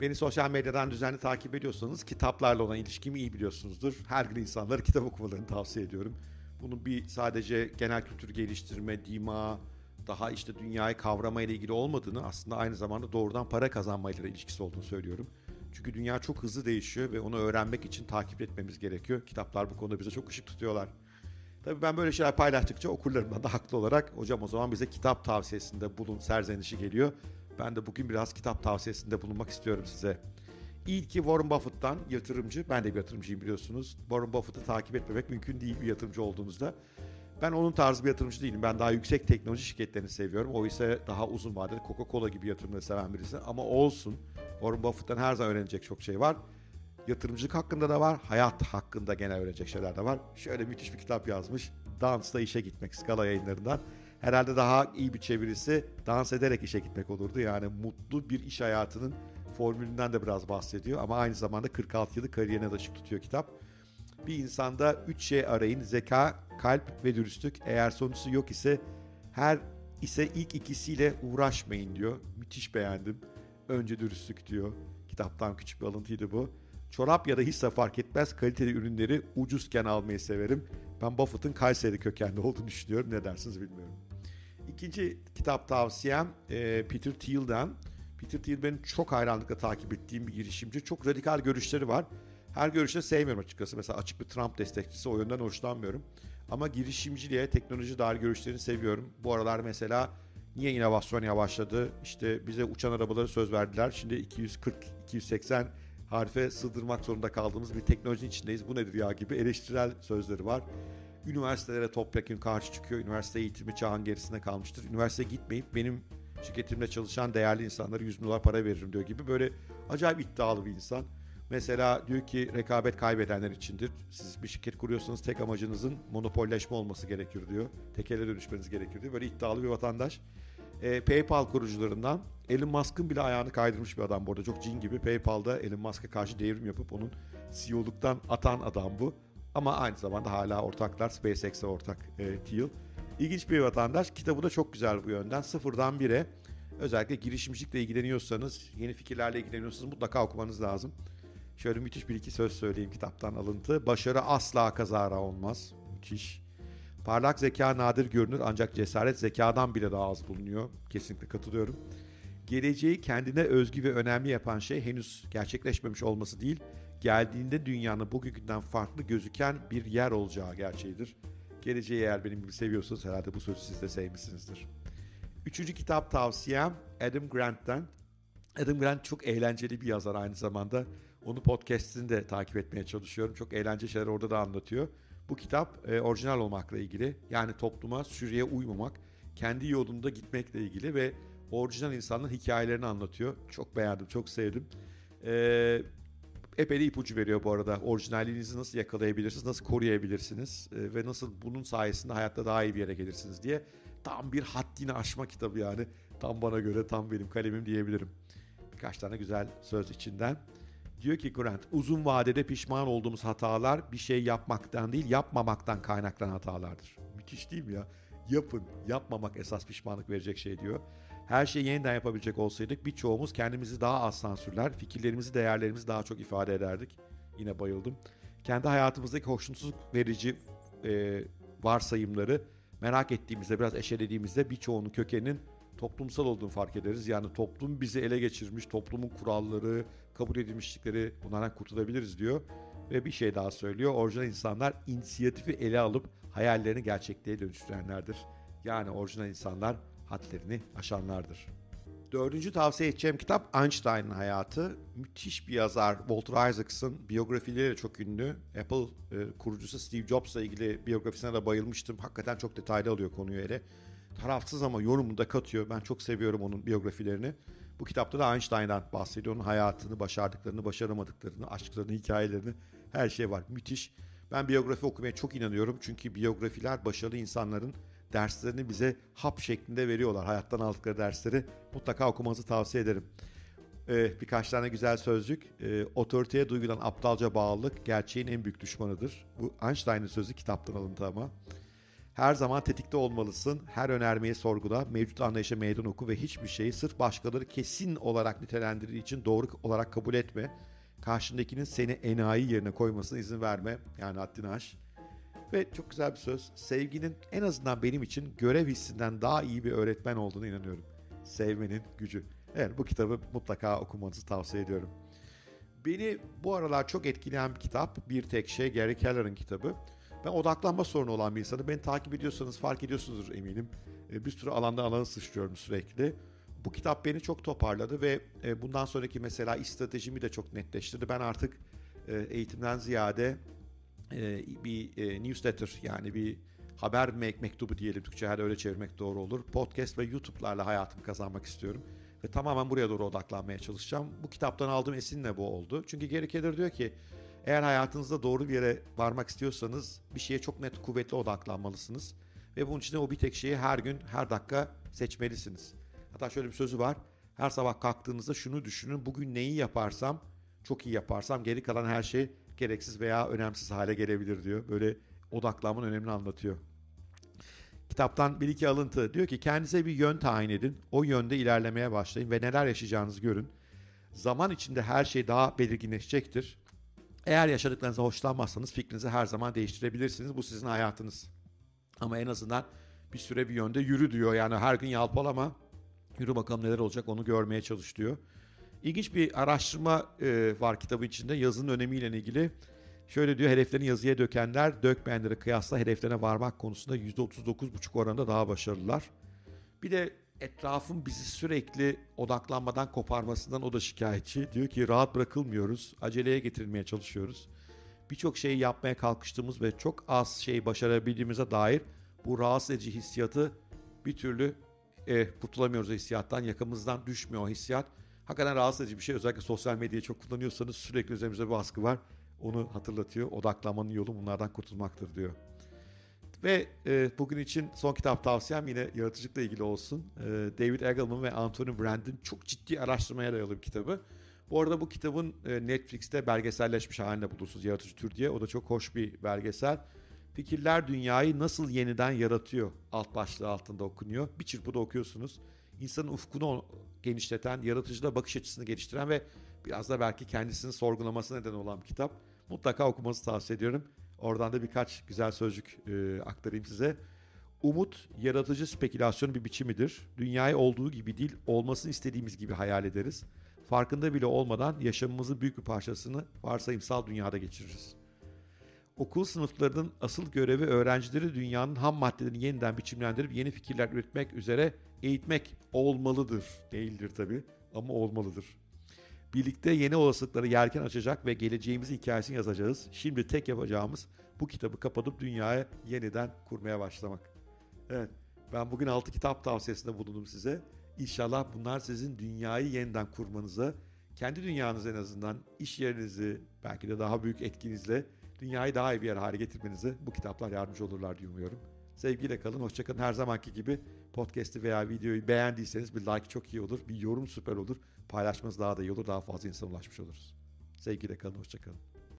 Beni sosyal medyadan düzenli takip ediyorsanız kitaplarla olan ilişkimi iyi biliyorsunuzdur. Her gün insanlara kitap okumalarını tavsiye ediyorum. Bunun bir sadece genel kültür geliştirme, dima, daha işte dünyayı kavrama ilgili olmadığını aslında aynı zamanda doğrudan para kazanmayla ilişkisi olduğunu söylüyorum. Çünkü dünya çok hızlı değişiyor ve onu öğrenmek için takip etmemiz gerekiyor. Kitaplar bu konuda bize çok ışık tutuyorlar. Tabii ben böyle şeyler paylaştıkça okurlarımdan da haklı olarak hocam o zaman bize kitap tavsiyesinde bulun serzenişi geliyor. Ben de bugün biraz kitap tavsiyesinde bulunmak istiyorum size. İlki Warren Buffett'tan yatırımcı. Ben de bir yatırımcıyım biliyorsunuz. Warren Buffett'ı takip etmemek mümkün değil bir yatırımcı olduğunuzda. Ben onun tarzı bir yatırımcı değilim. Ben daha yüksek teknoloji şirketlerini seviyorum. O ise daha uzun vadeli Coca-Cola gibi yatırımları seven birisi. Ama olsun. Warren Buffett'tan her zaman öğrenecek çok şey var. Yatırımcılık hakkında da var. Hayat hakkında genel öğrenecek şeyler de var. Şöyle müthiş bir kitap yazmış. Dansla işe gitmek Skala yayınlarından. Herhalde daha iyi bir çevirisi dans ederek işe gitmek olurdu. Yani mutlu bir iş hayatının formülünden de biraz bahsediyor. Ama aynı zamanda 46 yılı kariyerine de ışık tutuyor kitap. Bir insanda üç şey arayın. Zeka, kalp ve dürüstlük. Eğer sonuçta yok ise her ise ilk ikisiyle uğraşmayın diyor. Müthiş beğendim. Önce dürüstlük diyor. Kitaptan küçük bir alıntıydı bu. Çorap ya da hisse fark etmez kaliteli ürünleri ucuzken almayı severim. Ben Buffett'ın Kayseri kökenli olduğunu düşünüyorum. Ne dersiniz bilmiyorum. İkinci kitap tavsiyem e, Peter Thiel'den. Peter Thiel benim çok hayranlıkla takip ettiğim bir girişimci. Çok radikal görüşleri var. Her görüşte sevmiyorum açıkçası. Mesela açık bir Trump destekçisi o yönden hoşlanmıyorum. Ama girişimciliğe, teknoloji dair görüşlerini seviyorum. Bu aralar mesela niye inovasyon yavaşladı? İşte bize uçan arabaları söz verdiler. Şimdi 240, 280 harfe sığdırmak zorunda kaldığımız bir teknolojinin içindeyiz. Bu nedir ya gibi eleştirel sözleri var. Üniversitelere topyekun karşı çıkıyor. Üniversite eğitimi çağın gerisinde kalmıştır. Üniversiteye gitmeyip benim şirketimde çalışan değerli insanlara 100 dolar para veririm diyor gibi böyle acayip iddialı bir insan. Mesela diyor ki rekabet kaybedenler içindir. Siz bir şirket kuruyorsanız tek amacınızın monopolleşme olması gerekir diyor. Tekele dönüşmeniz gerekir diyor. Böyle iddialı bir vatandaş. E, PayPal kurucularından Elon Musk'ın bile ayağını kaydırmış bir adam bu arada. Çok cin gibi PayPal'da Elon Musk'a karşı devrim yapıp onun CEO'luktan atan adam bu. Ama aynı zamanda hala ortaklar SpaceX'e ortak e, Thiel. İlginç bir vatandaş. Kitabı da çok güzel bu yönden. Sıfırdan bire özellikle girişimcilikle ilgileniyorsanız, yeni fikirlerle ilgileniyorsanız mutlaka okumanız lazım. Şöyle müthiş bir iki söz söyleyeyim kitaptan alıntı. Başarı asla kazara olmaz. Müthiş. Parlak zeka nadir görünür ancak cesaret zekadan bile daha az bulunuyor. Kesinlikle katılıyorum. Geleceği kendine özgü ve önemli yapan şey henüz gerçekleşmemiş olması değil, geldiğinde dünyanın bugünkünden farklı gözüken bir yer olacağı gerçeğidir. Geleceği eğer benim gibi seviyorsanız herhalde bu sözü siz de sevmişsinizdir. Üçüncü kitap tavsiyem Adam Grant'ten. Adam Grant çok eğlenceli bir yazar aynı zamanda. Onu podcast'ini de takip etmeye çalışıyorum. Çok eğlenceli şeyler orada da anlatıyor. Bu kitap e, orijinal olmakla ilgili. Yani topluma, sürüye uymamak, kendi yolunda gitmekle ilgili ve orijinal insanların hikayelerini anlatıyor. Çok beğendim, çok sevdim. E, epey de ipucu veriyor bu arada. Orijinalliğinizi nasıl yakalayabilirsiniz, nasıl koruyabilirsiniz e, ve nasıl bunun sayesinde hayatta daha iyi bir yere gelirsiniz diye. Tam bir haddini aşma kitabı yani. Tam bana göre, tam benim kalemim diyebilirim. Birkaç tane güzel söz içinden. Diyor ki Grant, uzun vadede pişman olduğumuz hatalar bir şey yapmaktan değil, yapmamaktan kaynaklanan hatalardır. Müthiş değil mi ya? Yapın, yapmamak esas pişmanlık verecek şey diyor. Her şeyi yeniden yapabilecek olsaydık birçoğumuz kendimizi daha az sansürler, fikirlerimizi, değerlerimizi daha çok ifade ederdik. Yine bayıldım. Kendi hayatımızdaki hoşnutsuz verici e, varsayımları merak ettiğimizde, biraz eşelediğimizde birçoğunun kökeninin toplumsal olduğunu fark ederiz. Yani toplum bizi ele geçirmiş, toplumun kuralları, kabul edilmişlikleri bunlardan kurtulabiliriz diyor. Ve bir şey daha söylüyor. Orijinal insanlar inisiyatifi ele alıp hayallerini gerçekliğe dönüştürenlerdir. Yani orijinal insanlar hadlerini aşanlardır. Dördüncü tavsiye edeceğim kitap Einstein'ın hayatı. Müthiş bir yazar Walter Isaacson. Biyografileri çok ünlü. Apple e, kurucusu Steve Jobs'la ilgili biyografisine de bayılmıştım. Hakikaten çok detaylı alıyor konuyu ele. Tarafsız ama yorumunu da katıyor. Ben çok seviyorum onun biyografilerini. Bu kitapta da Einstein'dan bahsediyor. Onun hayatını, başardıklarını, başaramadıklarını, aşklarını, hikayelerini her şey var. Müthiş. Ben biyografi okumaya çok inanıyorum. Çünkü biyografiler başarılı insanların derslerini bize hap şeklinde veriyorlar. Hayattan aldıkları dersleri mutlaka okumanızı tavsiye ederim. Ee, birkaç tane güzel sözcük. Ee, otoriteye duygulan aptalca bağlılık gerçeğin en büyük düşmanıdır. Bu Einstein'ın sözü kitaptan alıntı ama. Her zaman tetikte olmalısın. Her önermeyi sorgula, mevcut anlayışa meydan oku ve hiçbir şeyi sırf başkaları kesin olarak nitelendirdiği için doğru olarak kabul etme. Karşındakinin seni enayi yerine koymasına izin verme. Yani haddini aş. Ve çok güzel bir söz. Sevginin en azından benim için görev hissinden daha iyi bir öğretmen olduğunu inanıyorum. Sevmenin gücü. Evet bu kitabı mutlaka okumanızı tavsiye ediyorum. Beni bu aralar çok etkileyen bir kitap. Bir tek şey Gary Keller'ın kitabı. Ben odaklanma sorunu olan bir insanım. Beni takip ediyorsanız fark ediyorsunuzdur eminim. E, bir sürü alanda alanı sıçrıyorum sürekli. Bu kitap beni çok toparladı ve e, bundan sonraki mesela stratejimi de çok netleştirdi. Ben artık e, eğitimden ziyade bir newsletter yani bir haber mektubu diyelim Türkçe her öyle çevirmek doğru olur. Podcast ve YouTube'larla hayatımı kazanmak istiyorum. Ve tamamen buraya doğru odaklanmaya çalışacağım. Bu kitaptan aldığım esinle bu oldu. Çünkü Gary Keller diyor ki eğer hayatınızda doğru bir yere varmak istiyorsanız bir şeye çok net kuvvetli odaklanmalısınız. Ve bunun için o bir tek şeyi her gün, her dakika seçmelisiniz. Hatta şöyle bir sözü var. Her sabah kalktığınızda şunu düşünün. Bugün neyi yaparsam, çok iyi yaparsam geri kalan her şey gereksiz veya önemsiz hale gelebilir diyor. Böyle odaklanmanın önemini anlatıyor. Kitaptan bir iki alıntı. Diyor ki kendinize bir yön tayin edin. O yönde ilerlemeye başlayın ve neler yaşayacağınızı görün. Zaman içinde her şey daha belirginleşecektir. Eğer yaşadıklarınızda hoşlanmazsanız fikrinizi her zaman değiştirebilirsiniz. Bu sizin hayatınız. Ama en azından bir süre bir yönde yürü diyor. Yani her gün yalpalama. Yürü bakalım neler olacak onu görmeye çalış diyor. İlginç bir araştırma e, var kitabın içinde yazının önemiyle ilgili. Şöyle diyor hedeflerini yazıya dökenler dökmeyenlere kıyasla hedeflerine varmak konusunda %39,5 oranında daha başarılılar. Bir de etrafın bizi sürekli odaklanmadan koparmasından o da şikayetçi. Diyor ki rahat bırakılmıyoruz, aceleye getirilmeye çalışıyoruz. Birçok şeyi yapmaya kalkıştığımız ve çok az şey başarabildiğimize dair bu rahatsız edici hissiyatı bir türlü e, kurtulamıyoruz hissiyattan, yakamızdan düşmüyor o hissiyat. Hakikaten rahatsız edici bir şey. Özellikle sosyal medyayı çok kullanıyorsanız sürekli üzerimize bir baskı var. Onu hatırlatıyor. Odaklanmanın yolu bunlardan kurtulmaktır diyor. Ve e, bugün için son kitap tavsiyem yine yaratıcılıkla ilgili olsun. E, David Eagleman ve Anthony Brand'in çok ciddi araştırmaya dayalı bir kitabı. Bu arada bu kitabın e, Netflix'te belgeselleşmiş halinde bulursunuz Yaratıcı Tür diye. O da çok hoş bir belgesel. Fikirler dünyayı nasıl yeniden yaratıyor alt başlığı altında okunuyor. Bir çırpıda okuyorsunuz. İnsanın ufkunu genişleten, yaratıcıda bakış açısını geliştiren ve biraz da belki kendisini sorgulaması neden olan bir kitap. Mutlaka okumanızı tavsiye ediyorum. Oradan da birkaç güzel sözcük e, aktarayım size. Umut, yaratıcı spekülasyon bir biçimidir. Dünyayı olduğu gibi değil, olmasını istediğimiz gibi hayal ederiz. Farkında bile olmadan yaşamımızın büyük bir parçasını varsayımsal dünyada geçiririz. Okul sınıflarının asıl görevi öğrencileri dünyanın ham maddelerini yeniden biçimlendirip yeni fikirler üretmek üzere eğitmek olmalıdır. Değildir tabii ama olmalıdır. Birlikte yeni olasılıkları yerken açacak ve geleceğimizin hikayesini yazacağız. Şimdi tek yapacağımız bu kitabı kapatıp dünyaya yeniden kurmaya başlamak. Evet, ben bugün 6 kitap tavsiyesinde bulundum size. İnşallah bunlar sizin dünyayı yeniden kurmanıza, kendi dünyanızı en azından iş yerinizi, belki de daha büyük etkinizle dünyayı daha iyi bir yer hale getirmenize bu kitaplar yardımcı olurlar diye umuyorum. Sevgiyle kalın, hoşçakalın. Her zamanki gibi podcast'i veya videoyu beğendiyseniz bir like çok iyi olur, bir yorum süper olur. Paylaşmanız daha da iyi olur, daha fazla insana ulaşmış oluruz. Sevgiyle kalın, hoşçakalın.